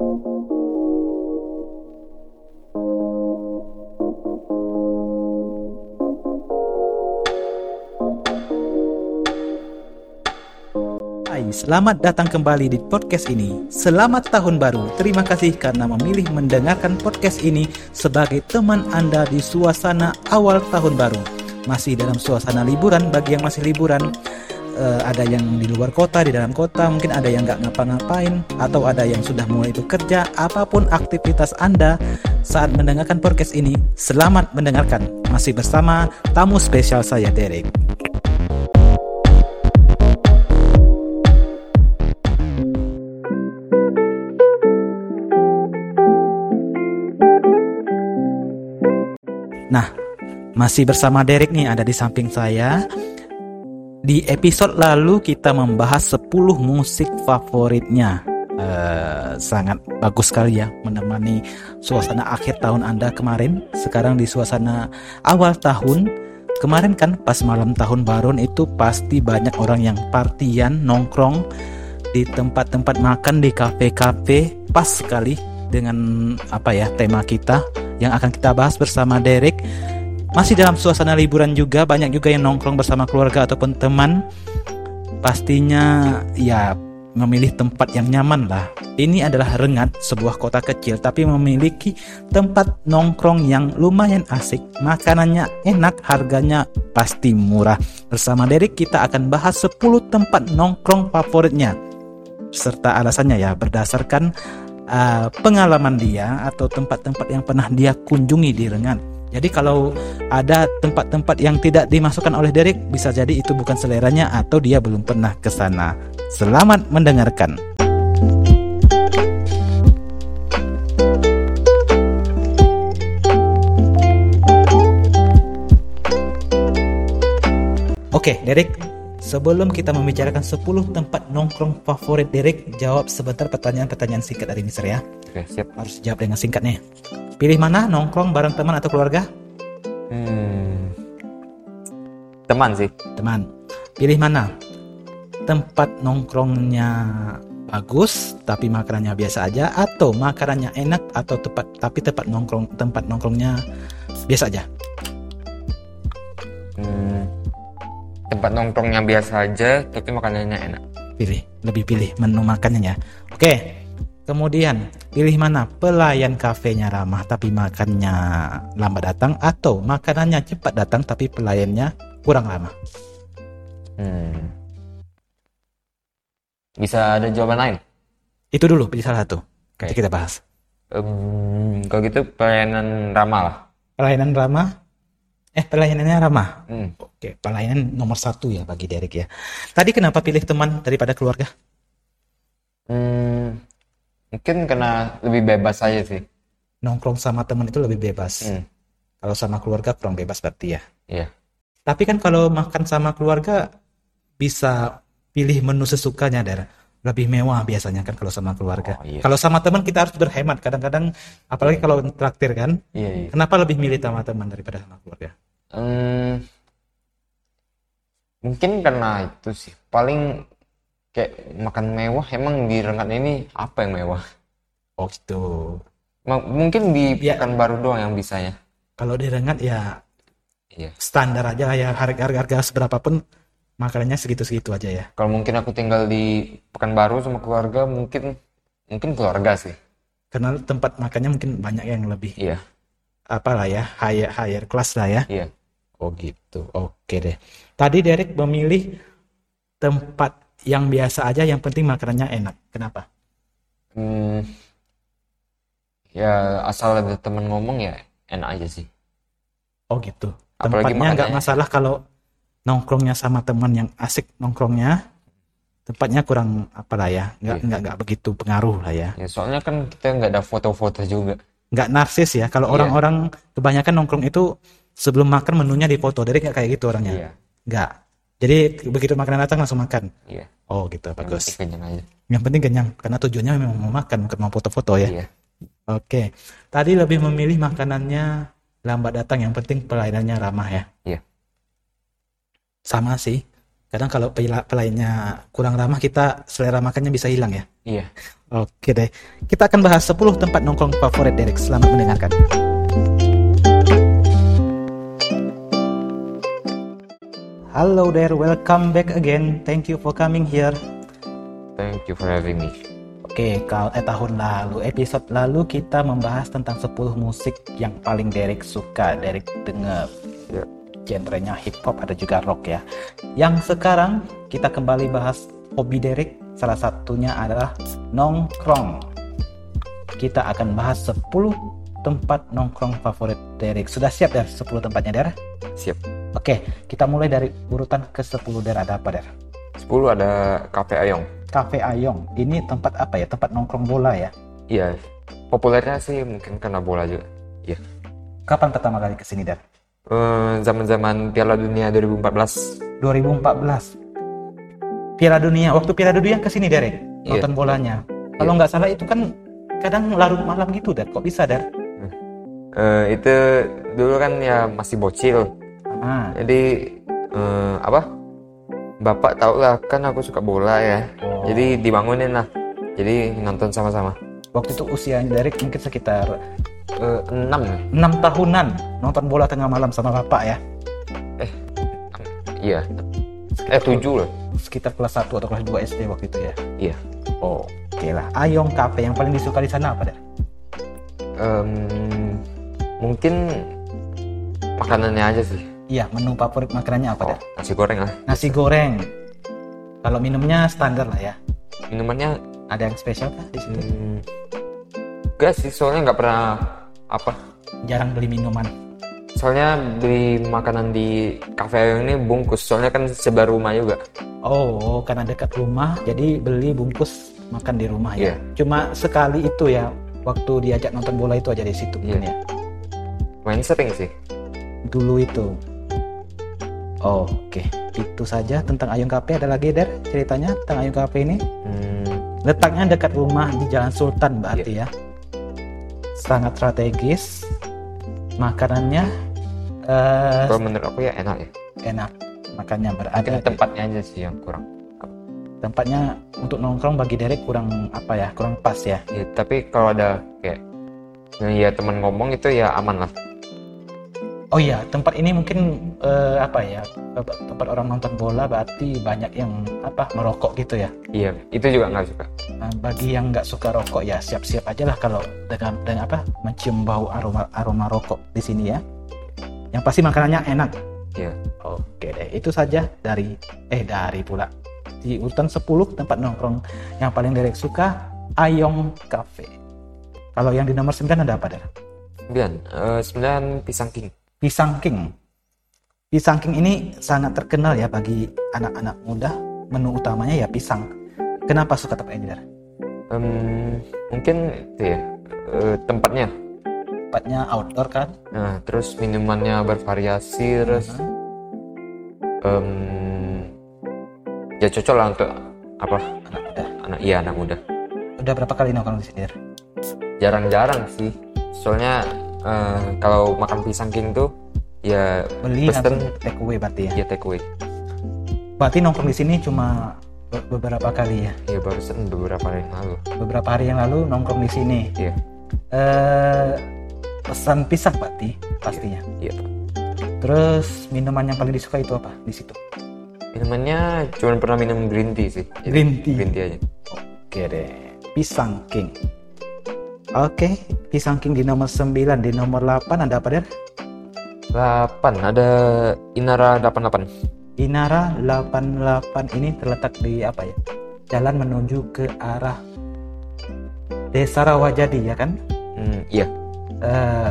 Hai, selamat datang kembali di podcast ini. Selamat tahun baru. Terima kasih karena memilih mendengarkan podcast ini sebagai teman Anda di suasana awal tahun baru. Masih dalam suasana liburan bagi yang masih liburan. Eh, ada yang di luar kota, di dalam kota, mungkin ada yang nggak ngapa-ngapain, atau ada yang sudah mulai bekerja. Apa pun aktivitas Anda saat mendengarkan podcast ini, selamat mendengarkan. Masih bersama tamu spesial saya, Derek. Nah, masih bersama Derek nih ada di samping saya. Di episode lalu kita membahas 10 musik favoritnya. Eh, sangat bagus sekali ya menemani suasana akhir tahun Anda kemarin. Sekarang di suasana awal tahun. Kemarin kan pas malam tahun baru itu pasti banyak orang yang partian, nongkrong di tempat-tempat makan di kafe-kafe. Pas sekali dengan apa ya tema kita yang akan kita bahas bersama Derek. Masih dalam suasana liburan juga, banyak juga yang nongkrong bersama keluarga ataupun teman. Pastinya ya memilih tempat yang nyaman lah. Ini adalah Rengat, sebuah kota kecil tapi memiliki tempat nongkrong yang lumayan asik. Makanannya enak, harganya pasti murah. Bersama Derek kita akan bahas 10 tempat nongkrong favoritnya. Serta alasannya ya berdasarkan uh, pengalaman dia atau tempat-tempat yang pernah dia kunjungi di Rengat. Jadi kalau ada tempat-tempat yang tidak dimasukkan oleh Derek, bisa jadi itu bukan seleranya atau dia belum pernah ke sana. Selamat mendengarkan. Oke, Derek, sebelum kita membicarakan 10 tempat nongkrong favorit Derek, jawab sebentar pertanyaan-pertanyaan singkat dari Mister ya. Oke, siap. Harus jawab dengan singkat nih. Pilih mana nongkrong bareng teman atau keluarga? Hmm. Teman sih. Teman. Pilih mana? Tempat nongkrongnya bagus tapi makanannya biasa aja atau makanannya enak atau tempat tapi tempat nongkrong tempat nongkrongnya biasa aja. Hmm. Tempat nongkrongnya biasa aja, tapi makanannya enak. Pilih, lebih pilih menu makanannya. Oke. Kemudian, pilih mana? Pelayan kafenya ramah tapi makannya lambat datang atau makanannya cepat datang tapi pelayannya kurang lama. Hmm. Bisa ada jawaban lain? Itu dulu pilih salah satu. Nanti kita bahas. Um, kalau gitu pelayanan ramah lah. Pelayanan ramah. Eh, pelayanannya ramah. Hmm. Oke, pelayanan nomor satu ya bagi Derek ya. Tadi kenapa pilih teman daripada keluarga? Hmm. Mungkin karena lebih bebas aja sih. Nongkrong sama teman itu lebih bebas. Hmm. Kalau sama keluarga kurang bebas berarti ya. Iya. Tapi kan kalau makan sama keluarga bisa pilih menu sesukanya, Der. Lebih mewah biasanya kan kalau sama keluarga. Oh, iya. Kalau sama teman kita harus berhemat. Kadang-kadang apalagi kalau traktir kan. Iya, iya. Kenapa lebih milih sama teman daripada sama keluarga? Hmm. Mungkin karena itu sih. Paling kayak makan mewah emang di Rengat ini apa yang mewah? Oh gitu. Ma- Mungkin di Ya. Pekanbaru doang yang bisanya. Kalau di Rengat ya Iya. standar aja lah ya harga-harga seberapa pun makanannya segitu-segitu aja ya. Kalau mungkin aku tinggal di Pekanbaru sama keluarga, mungkin mungkin keluarga sih. Karena tempat makannya mungkin banyak yang lebih Iya, apalah ya higher higher class lah ya. iya. Oh gitu. Oke deh. Tadi Derek memilih tempat yang biasa aja yang penting makanannya enak. Kenapa? Hmm, ya asal ada temen ngomong ya enak aja sih. Oh gitu. Apalagi Tempatnya nggak masalah kalau nongkrongnya sama teman yang asik nongkrongnya. Tempatnya kurang apalah ya, nggak Iya. nggak nggak begitu pengaruh lah ya. Ya soalnya kan kita nggak ada foto-foto juga. Nggak narsis ya. Kalau Iya. orang-orang kebanyakan nongkrong itu sebelum makan menunya dipoto. Derek nggak kayak gitu orangnya. Iya, Nggak. Jadi begitu makanan datang langsung makan. iya. Oh gitu, Yang bagus. penting kenyang aja. Yang penting kenyang, karena tujuannya memang mau makan, bukan mau foto-foto ya. Iya. Oke, tadi lebih memilih makanannya lambat datang, yang penting pelayanannya ramah ya. Iya. Sama sih, Kadang kalau pela- pelayannya kurang ramah kita selera makannya bisa hilang ya. Iya. Oke deh. Kita akan bahas 10 tempat nongkrong favorit Derek. Selamat mendengarkan. Halo there, welcome back again. Thank you for coming here. Thank you for having me. Oke, kalau eh, tahun lalu, episode lalu kita membahas tentang 10 musik yang paling Derek suka, Derek denger. Ya. Genrenya hip hop ada juga rock ya. Yang sekarang kita kembali bahas hobi Derek, salah satunya adalah nongkrong. Kita akan bahas 10 tempat nongkrong favorit Derek. Sudah siap Der 10 tempatnya Der? Siap. Oke, kita mulai dari urutan ke-10 Der. Ada apa Der? 10 ada Cafe Ayong. Cafe Ayong. Ini tempat apa ya? Tempat nongkrong bola ya? Iya. Populernya sih mungkin karena bola juga. Iya. Kapan pertama kali ke sini, Dar? Eh, zaman-zaman Piala Dunia 2014. 2014. Piala Dunia, waktu Piala Dunia ke sini, Derek. Iya. Nonton bolanya. Kalau nggak salah itu kan kadang larut malam gitu, Dar. Kok bisa, Dar? Eh, itu dulu kan ya masih bocil. Ah, Jadi eh, apa? Bapak tau lah kan aku suka bola ya. Oh. Jadi dibangunin lah. Jadi nonton sama-sama. waktu itu usianya Derek mungkin sekitar Eh, enam ya? 6 tahunan nonton bola tengah malam sama bapak ya. Iya. Eh tujuh loh. Sekitar kelas 1 atau kelas 2 SD waktu itu ya. Iya. Oh, oke lah. Ayong Cafe yang paling disuka di sana apa, Dar? Em, mungkin makanannya aja sih. Iya, menu favorit makanannya apa, Oh, Dar? nasi goreng lah. Nasi goreng. Kalau minumnya standar lah ya. Minumannya Ada yang spesial kah di situ? hmm, enggak sih, soalnya nggak pernah apa. Jarang beli minuman. Soalnya beli makanan di kafe ini bungkus. Soalnya kan sebelah rumah juga. Oh, karena dekat rumah, jadi beli bungkus makan di rumah ya. Iya. Cuma sekali itu ya, waktu diajak nonton bola itu aja di situ Iya. ya. Main sering sih. Dulu itu. Oke, itu saja tentang Ayung Cafe. Ada lagi der ceritanya tentang Ayung Cafe ini? Hmm, Letaknya dekat rumah di Jalan Sultan berarti ya. Sangat strategis. Makanannya eh, kalau menurut aku ya enak ya. enak. Makannya berada Mungkin tempatnya aja sih yang kurang. tempatnya untuk nongkrong bagi Derek kurang apa ya? Kurang pas ya. Ya, tapi kalau ada kayak ya teman ngomong itu ya aman lah. Oh iya, tempat ini mungkin eh, apa ya? Tempat orang nonton bola berarti banyak yang apa merokok gitu ya. Iya, itu juga nggak suka. Nah, bagi yang nggak suka rokok ya siap-siap aja lah kalau dengan dengan apa mencium bau aroma aroma rokok di sini ya. Yang pasti makanannya enak. Iya. Oke deh, itu saja dari eh dari pula di urutan 10 tempat nongkrong yang paling Derek suka Ayong Cafe. Kalau yang di nomor 9 ada apa, Der? Sembilan, eh, sembilan pisang king. Pisang King. Pisang King ini sangat terkenal ya bagi anak-anak muda. Menu utamanya ya pisang. Kenapa suka tempat ini? Em, mungkin itu ya eh, tempatnya. Tempatnya outdoor kan? Nah, terus minumannya bervariasi, terus em, ya cocok lah untuk apa? Anak muda. Anak iya anak muda. Udah berapa kali nongkrong di sini? Jarang-jarang sih. Soalnya eh, kalau makan pisang king tuh ya Beli Pesen. take away berarti ya. ya take away. Berarti nongkrong di sini cuma be- beberapa kali ya. Ya barusan beberapa hari yang lalu. Beberapa hari yang lalu nongkrong di sini. Iya. Eh pesan pisang berarti pastinya. Iya. Terus minuman yang paling disuka itu apa di situ? Minumannya cuma pernah minum green tea sih. Green tea. Green tea aja. Oke deh, Pisang King. Oke, Pisang King di nomor 9, di nomor 8 ada apa der? 8 ada Inara 88. Inara 88 ini terletak di apa ya? Jalan menuju ke arah Desa Rawajadi ya kan? Hmm, iya. Eh,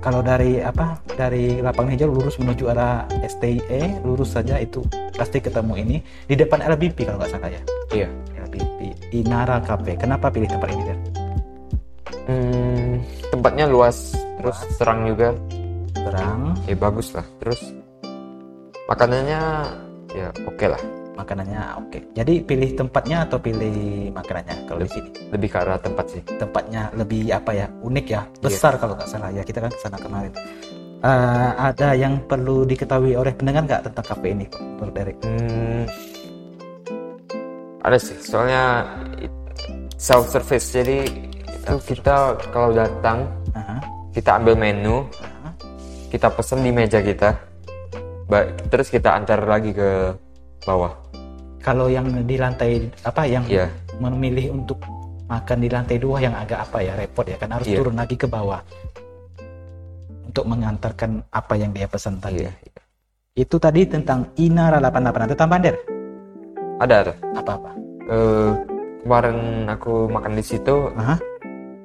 kalau dari apa? Dari lapangan hijau lurus menuju arah STIE, lurus saja itu pasti ketemu ini di depan LBP kalau nggak salah ya. Iya. LBP Inara Cafe. Kenapa pilih tempat ini der? Hmm, tempatnya luas, terus terang juga. Terang, Ya bagus lah. Terus makanannya ya oke lah. makanannya oke. Jadi pilih tempatnya atau pilih makanannya kalau di sini? Lebih ke arah tempat sih. Tempatnya lebih apa ya? Unik ya, besar kalau nggak salah ya. Kita kan ke sana kemarin. Eh, ada yang perlu diketahui oleh pendengar nggak tentang kafe ini, Bro Derek? Hmm, ada sih, soalnya self service. Jadi itu kita kalau datang Aha, kita ambil menu, aha. kita pesen di meja kita, ba- terus kita antar lagi ke bawah. Kalau yang di lantai apa yang Iya. memilih untuk makan di lantai dua yang agak apa ya repot ya kan harus Iya. turun lagi ke bawah untuk mengantarkan apa yang dia pesan tadi. Iya. Itu tadi tentang Inara 88 ada tambahan Der? Ada ada. Apa-apa? Eh, kemarin aku makan di situ, Aha.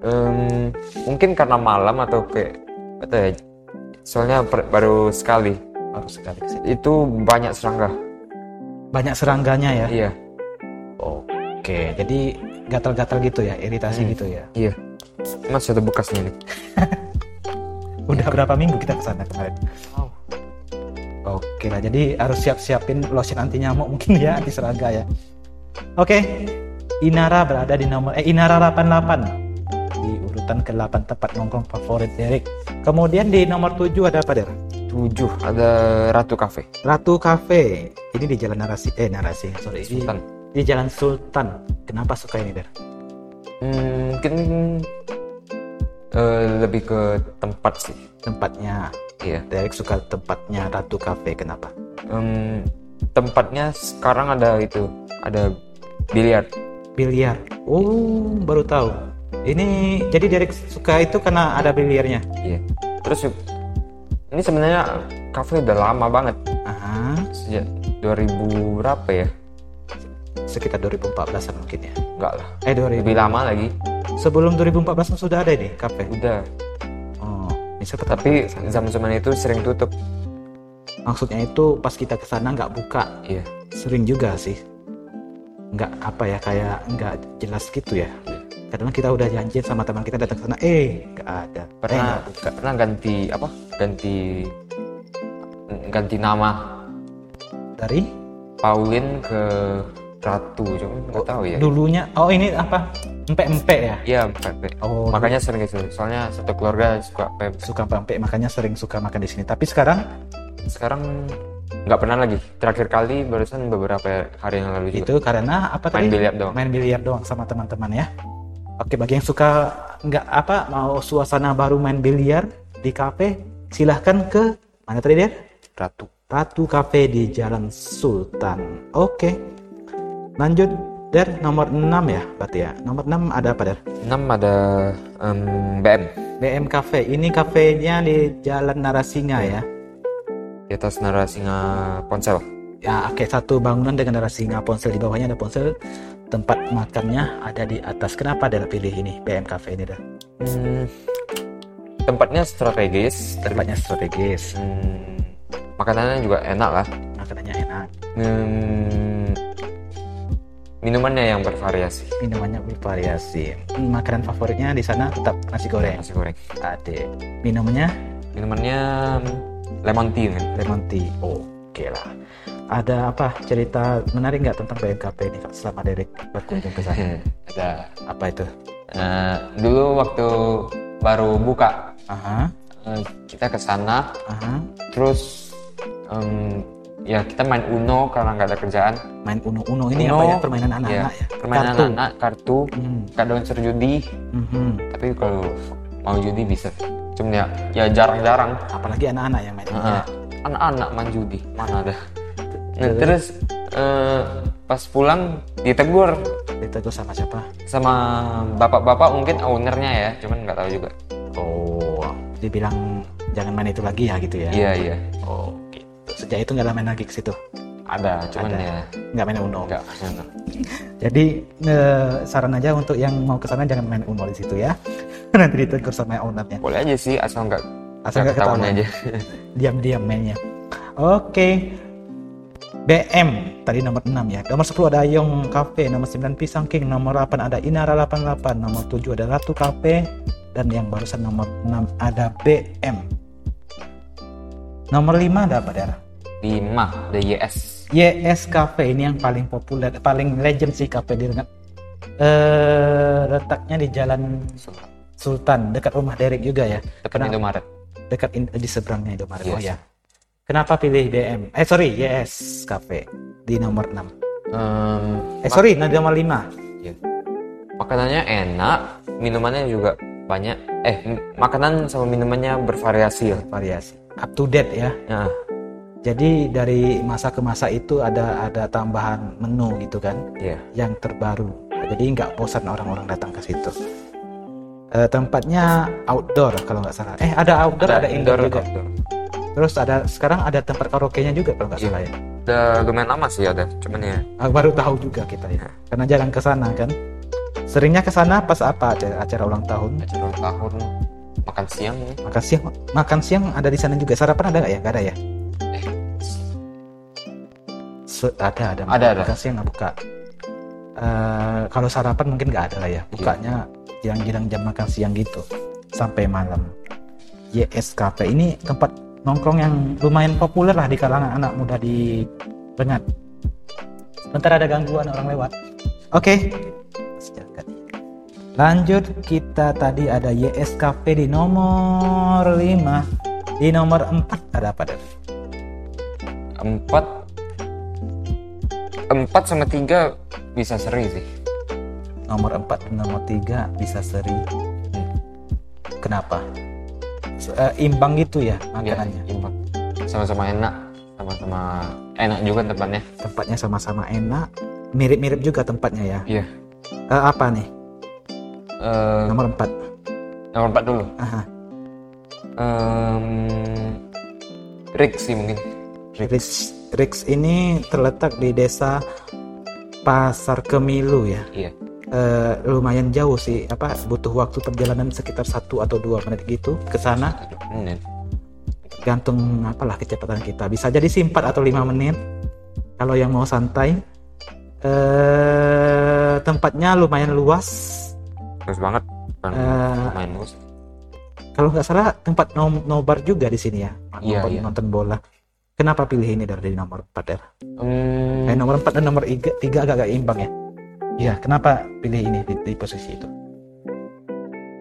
Em, mungkin karena malam atau kayak apa ya? Soalnya per- baru sekali Baru sekali ke situ. itu banyak serangga. Banyak serangganya ya. Iya, Oke, jadi gatal-gatal gitu ya, iritasi Hmm. gitu ya. iya. Masih ada bekasnya nih. Udah berapa minggu kita ke sana kemarin? Wow. Oke lah, jadi harus siap-siapin lotion anti nyamuk mungkin ya, anti serangga ya. Oke, Inara berada di nomor eh Inara 88 di urutan ke-8 tempat nongkrong favorit Derek. Kemudian di nomor 7 ada apa Der? Tujuh ada Ratu Cafe. Ratu Cafe. Ini di Jalan Narasi eh Narasi, sorry. Di, Sultan. di Jalan Sultan. Kenapa suka ini Der? Hmm, mungkin eh, lebih ke tempat sih. Tempatnya Iya. Derek suka tempatnya Ratu Cafe. Kenapa? Em, tempatnya sekarang ada itu, ada biliar. Biliar. Oh, baru tahu. Ini jadi Derek suka itu karena ada biliarnya. Iya. Terus ini sebenarnya cafe udah lama banget Aha, sejak 2000 berapa ya? sekitar 2014 mungkin ya. Enggak lah, Eh 2000. lebih lama lagi. Sebelum 2014 sudah ada ini kafe. Udah. Oh, bisa Tapi zaman-zaman itu sering tutup. maksudnya itu pas kita ke sana nggak buka. Iya. Sering juga sih. Nggak apa ya kayak nggak jelas gitu ya. Kadang kita udah janji sama teman kita datang ke sana, eh nggak ada. Eh, Pernah buka. pernah ganti apa? Ganti ganti nama Dari Paulin ke Ratu, cuma nggak tahu ya. dulunya, oh ini apa? Empek-empek ya. Iya, Pepe. Oh, Makanya sering gitu. Soalnya satu keluarga suka Pepe. suka empek makanya sering suka makan di sini. Tapi sekarang Sekarang nggak pernah lagi. Terakhir kali barusan beberapa hari yang lalu juga. itu karena apa Main tadi? biliar doang. Main biliar doang sama teman-teman ya. Oke, bagi yang suka nggak apa mau suasana baru main biliar di kafe, silahkan ke mana tadi dia? Ratu. Ratu Cafe di Jalan Sultan. Oke. Lanjut Der nomor 6 ya, berarti ya. Nomor 6 ada apa Der? 6 ada em, BM BM Cafe. Ini kafenya di Jalan Narasinga ya. di atas Narasinga Ponsel. Ya, oke satu bangunan dengan Narasinga ponsel di bawahnya ada ponsel. Tempat makannya ada di atas. Kenapa Der pilih ini BM Cafe ini Der? Hmm, tempatnya strategis. Tempatnya strategis, Hmm, makanannya juga enak lah. makanannya enak, Hmm, minumannya yang bervariasi. minumannya bervariasi. Hmm, Makanan favoritnya di sana tetap nasi goreng. Nasi goreng. Ada. Minumannya Minumannya lemon tea kan. lemon tea. Oke lah. Ada apa cerita menarik nggak tentang BMKP ini Kak, selama Derek berkunjung ke sana? Ada. Apa itu? Eh, dulu waktu baru buka eh, kita ke sana aha. terus em, ya kita main Uno karena nggak ada kerjaan. Main Uno Uno ini Uno, apa ya? Permainan anak-anak Iya, ya. Permainan Kartu. anak kartu, Hmm, kadang unsur judi. mhm. Tapi kalau mau judi bisa. Cuman ya ya jarang-jarang. Apalagi anak-anak yang main ya. Ah, Anak-anak main judi mana ada. Nah, terus eh, pas pulang ditegur Ditegur sama siapa? sama bapak-bapak mungkin ownernya ya, cuman nggak tahu juga. Oh, dibilang jangan main itu lagi ya gitu ya? Iya iya, Oh, gitu. Sejak itu nggak main lagi ke situ? ada, cuman Ada. ya Nggak main Uno? nggak. Jadi eh, saran aja untuk yang mau ke sana jangan main Uno di situ ya. Nanti ditegur sama ownernya. Boleh aja sih asal nggak Asal nggak ketahuan aja. Diam-diam mainnya. Oke. BM tadi nomor 6 ya. Nomor 10 ada Yong Cafe, nomor 9 Pisang King, nomor 8 ada Inara 88, nomor 7 ada Ratu Cafe dan yang barusan nomor 6 ada BM. Nomor 5 ada apa Dar? Lima, ada YS. YS Cafe ini yang paling populer, paling legend sih cafe di Rengat. Eh letaknya di Jalan Sultan dekat rumah Derek juga ya. Kenapa? Indomaret. dekat in- di seberangnya Indomaret. Oh Yes. ya. Kenapa pilih DM? Eh sorry, YS Cafe di nomor 6. Em, Eh sorry, di nomor 5. Iya. Makanannya enak, minumannya juga banyak. Eh, makanan sama minumannya bervariasi ya. Variasi. Up to date ya. Nah, Jadi dari masa ke masa itu ada ada tambahan menu gitu kan iya. yang terbaru. Jadi nggak bosan orang-orang datang ke situ. Eh, tempatnya outdoor kalau nggak salah. Eh ada outdoor ada, indoor, juga. outdoor. Terus ada sekarang ada tempat karaoke-nya juga kalau nggak Iya. salah ya. Udah lumayan lama sih ada, cuman ya Ah, baru tahu juga kita ya. Karena jarang ke sana kan. Seringnya ke sana pas apa acara, acara ulang tahun? acara ulang tahun makan siang nih. Makan siang makan siang ada di sana juga. Sarapan ada nggak ya? Nggak ada ya? Eh, Se- ada ada. Ada, ada. Makan siang nggak buka. Eh, kalau sarapan mungkin nggak ada lah ya. Bukanya jarang-jarang jam makan siang gitu sampai malam. YS Cafe ini tempat nongkrong yang lumayan populer lah di kalangan anak muda di Rengat. Bentar ada gangguan orang lewat. Oke. Sejagat. Lanjut kita tadi ada YS Cafe di nomor 5. Di nomor 4 ada apa, Dev? empat empat sama tiga bisa seri sih. Nomor 4 dan nomor 3 bisa seri. Kenapa? Eh, imbang gitu ya makanannya. imbang. Sama-sama enak, sama-sama enak juga tempatnya. Tempatnya sama-sama enak. Mirip-mirip juga tempatnya ya. Iya. Eh, apa nih? Eh, Nomor 4. nomor empat dulu. Aha. Em, Rick sih mungkin. Rix, Rix ini terletak di desa Pasar Kemilu ya. Iya. Eh, lumayan jauh sih. Apa butuh waktu perjalanan sekitar satu atau dua menit gitu ke sana. Menit. Gantung apalah kecepatan kita. Bisa jadi sih 4 atau 5 menit. Kalau yang mau santai. Eh tempatnya lumayan luas. Terus banget. Eh, main mus. kalau nggak salah tempat no- nobar juga di sini ya. Iya, nonton, iya. nonton bola. Kenapa pilih ini dari nomor 4 ya? Hmm, Eh, nomor 4 dan nomor 3, agak-agak imbang ya. Iya, kenapa pilih ini di, di posisi itu?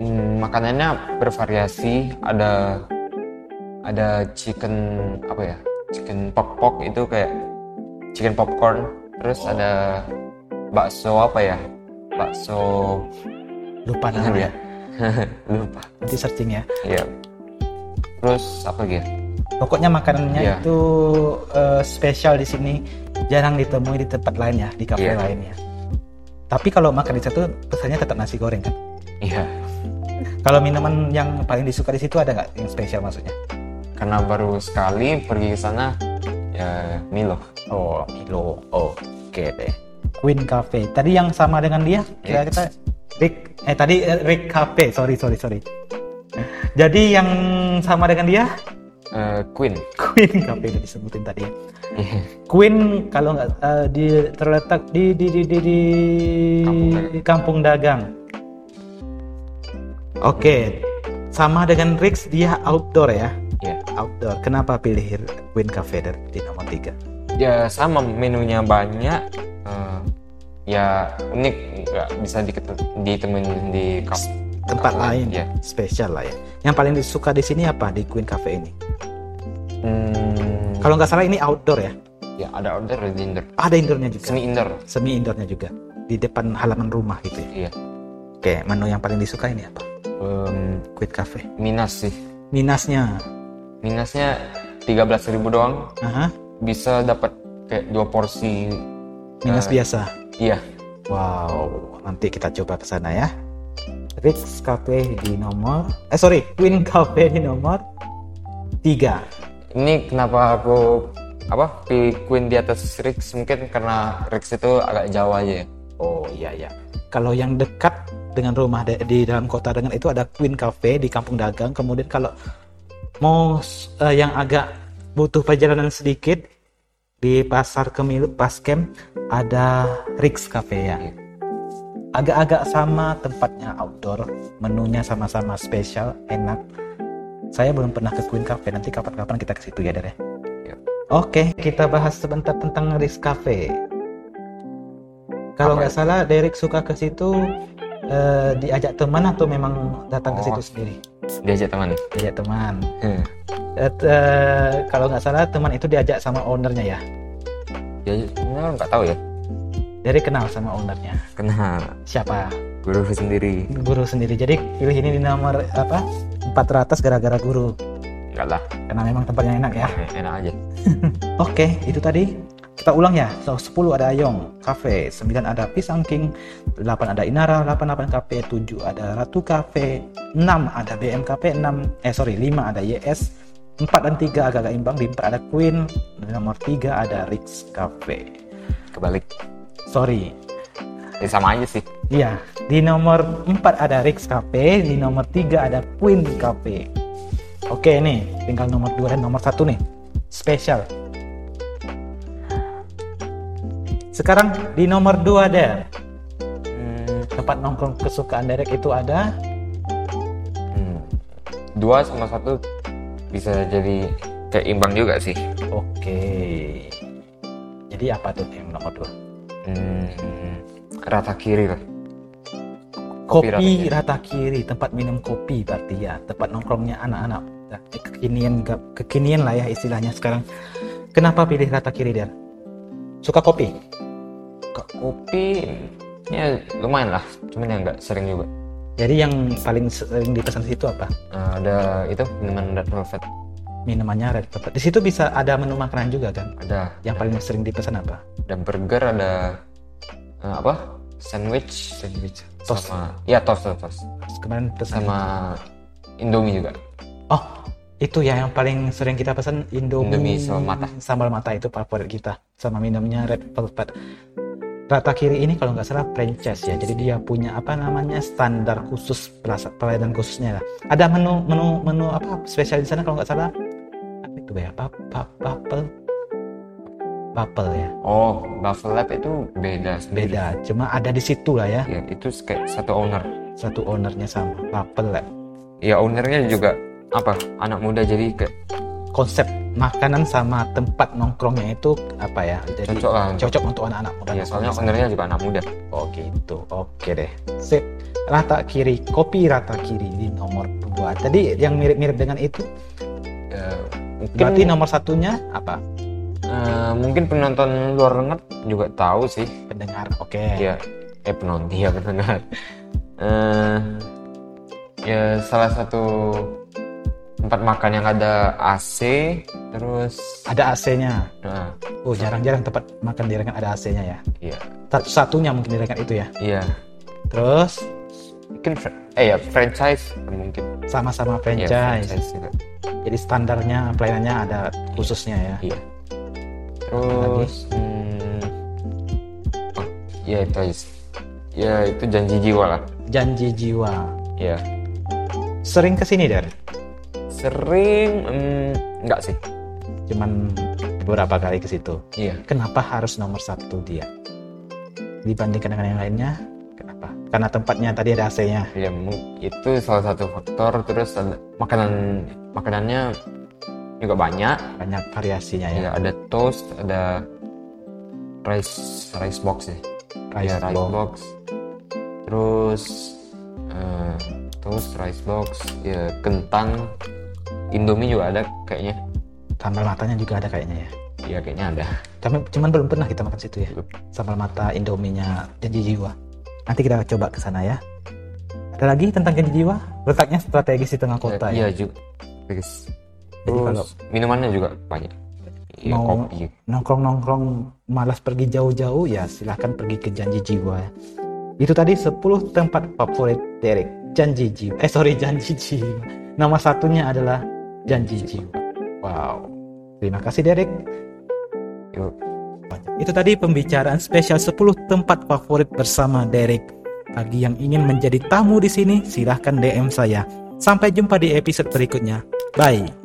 hmm, makanannya bervariasi. Ada ada chicken apa ya? Chicken pok pok itu kayak chicken popcorn. Terus ada bakso apa ya? Bakso Lupa namanya. ya? lupa. Nanti searching ya. Iya. Terus apa lagi ya? Pokoknya makanannya Iya. itu eh, spesial di sini, jarang ditemui di tempat lain ya, di kafe Iya. lainnya. Tapi kalau makan di situ pesannya tetap nasi goreng kan. Iya. Kalau minuman yang paling disuka di situ ada nggak yang spesial maksudnya? Karena baru sekali pergi ke sana ya Milo. Oh, Milo. Oke deh. Queen Cafe. Tadi yang sama dengan dia, kira kita Rick eh tadi eh, Rick Cafe. Sorry, sorry, sorry. Jadi yang sama dengan dia Eh, Queen. Queen Cafe udah disebutin tadi ya. Iya. Queen kalau nggak eh, di terletak di di di di, di Kampung Dagang. Oke, sama dengan Rix dia outdoor ya. Iya. Outdoor. Kenapa pilih Queen Cafe di nomor 3? Ya sama menunya banyak. eh, ya unik nggak bisa ditemuin di kap Tempat kafe lain Ya. spesial lah ya. Yang paling disuka di sini apa di Queen Cafe ini? Hmm, Kalau nggak salah ini outdoor ya. ya ada outdoor ada indoor. Ada indoornya juga. Semi indoor. Semi indoornya juga di depan halaman rumah gitu ya. Iya. Oke, menu yang paling disuka ini apa? Em, Queen Cafe. minas sih. Minasnya. Minasnya 13.000 doang Aha, bisa dapat kayak dua porsi. minas Eh, biasa. Iya. Wow, nanti kita coba ke sana ya. Rix Cafe di nomor eh sorry, Queen Cafe di nomor 3. Ini kenapa aku apa pilih Queen di atas Rix mungkin karena Rix itu agak jauh aja ya. Oh iya ya. Kalau yang dekat dengan rumah de- di dalam kota dengan itu ada Queen Cafe di Kampung Dagang. Kemudian kalau mau eh, yang agak butuh perjalanan sedikit di Pasar Kemilu Paskem ada Rix Cafe ya. Agak-agak sama tempatnya outdoor, menunya sama-sama spesial, enak. Saya belum pernah ke Queen Cafe, nanti kapan-kapan kita ke situ ya, Dere. Iya. Oke, kita bahas sebentar tentang Rix Cafe. Kalau nggak salah, Derek suka ke situ eh, diajak teman atau memang datang ke Oh. situ sendiri? diajak teman diajak teman Hmm. Eh, eh, kalau nggak salah teman itu diajak sama ownernya ya diajak teman nggak tahu ya Derek kenal sama ownernya. Kenal. Siapa? Guru sendiri. Guru sendiri. Jadi pilih ini di nomor apa 400 gara-gara guru. Enggak lah. Karena memang tempatnya enak ya. Enak aja. Oke, itu tadi. Kita ulang ya. So, 10 ada Ayong Cafe, 9 ada Pisang King, 8 ada Inara, 88 Cafe, 7 ada Ratu Cafe, 6 ada BM Cafe, 6 eh sorry 5 ada YS, 4 dan 3 agak-agak imbang, di 4 ada Queen, di nomor 3 ada Rix Cafe. kebalik Sorry. ya sama aja sih Iya, di nomor 4 ada Rix Cafe, di nomor 3 ada Queen Cafe. Oke nih, tinggal nomor 2 dan nomor 1 nih. Spesial. Sekarang di nomor 2 ada Hmm, tempat nongkrong kesukaan Derek itu ada hmm. dua sama satu bisa jadi kayak imbang juga sih Oke. Jadi apa tuh yang nomor 2? Hmm, rata kiri lah Kopi, Kopi rata kiri. rata kiri, tempat minum kopi berarti ya, tempat nongkrongnya anak-anak. Nah, Kekinian kekinian lah ya istilahnya sekarang. Kenapa pilih rata kiri Der? Suka kopi? Kak, kopi ya lumayan lah cuman ya nggak sering juga Jadi yang paling sering dipesan di situ apa? Nah, ada itu minuman red velvet Minumannya red velvet. Di situ bisa ada menu makanan juga kan? ada Yang paling sering dipesan apa? ada burger ada eh, apa sandwich Sandwich. sama Toast. ya toast toast, toast. Kemarin pesan. sama indomie juga Oh, itu ya yang paling sering kita pesan Indomie, Indomie sambal mata. Sambal mata itu favorit kita. Sama minumnya red velvet. Rata kiri ini kalau nggak salah franchise ya. Jadi dia punya apa namanya standar khusus pelayanan khususnya lah. Ada menu menu menu apa spesial di sana kalau nggak salah itu ya? Pap, pap, papel, papel ya. oh buffalo lab itu beda sendiri. Beda. Cuma ada di situ lah ya. ya itu kayak satu owner Satu ownernya sama. Papel lah. ya ownernya juga apa anak muda jadi kayak Konsep makanan sama tempat nongkrongnya itu apa ya? Jadi cocok lah cocok untuk anak-anak muda. ya soalnya ownernya juga anak muda Oh gitu, oke deh. Sip. Rata kiri, kopi rata kiri di nomor 2. Tadi yang mirip-mirip dengan itu, Ya, mungkin berarti nomor satunya apa? eh, mungkin penonton luar negeri juga tahu sih Pendengar, oke. ya eh penonton ya pendengar eh ya salah satu tempat makan yang ada AC terus Ada AC-nya. nah Oh jarang-jarang tempat makan di Rengan ada AC-nya ya. iya Satu-satunya mungkin di Rengan itu ya. iya Terus mungkin eh ya franchise mungkin sama-sama Iya, franchise. juga Jadi standarnya pelayanannya ada khususnya ya. iya terus hmm, oh, ya itu ya itu janji jiwa lah Janji jiwa. ya Sering ke sini Der? sering hmm, enggak sih Cuman beberapa kali ke situ. iya Kenapa harus nomor satu dia? Dibandingkan dengan yang lainnya? Karena tempatnya tadi ada AC-nya. ya mu- itu salah satu faktor terus ada makanan makanannya juga banyak banyak variasinya ya. ya ada toast ada rice rice box ya Rice Ya, rice box. box terus eh, toast rice box ya kentang indomie juga ada kayaknya Sambal matanya juga ada kayaknya ya. ya kayaknya ada Tapi cuman belum pernah kita makan situ ya. Belum. Sambal mata Indominya janji jiwa. Nanti kita coba ke sana ya. Ada lagi tentang janji jiwa? Letaknya strategis di tengah kota iya ya. juga Bagus. Jadi terus kalau minumannya juga banyak ya, Mau- kopi nongkrong-nongkrong malas pergi jauh-jauh ya silahkan pergi ke janji jiwa ya. Itu tadi 10 tempat favorit Derek. Janji jiwa. Eh sorry janji jiwa. Nama satunya adalah janji jiwa. Wow. Terima kasih Derek. Yuk. Itu tadi pembicaraan spesial 10 tempat favorit bersama Derek. Bagi yang ingin menjadi tamu di sini, silahkan DM saya. Sampai jumpa di episode berikutnya. Bye.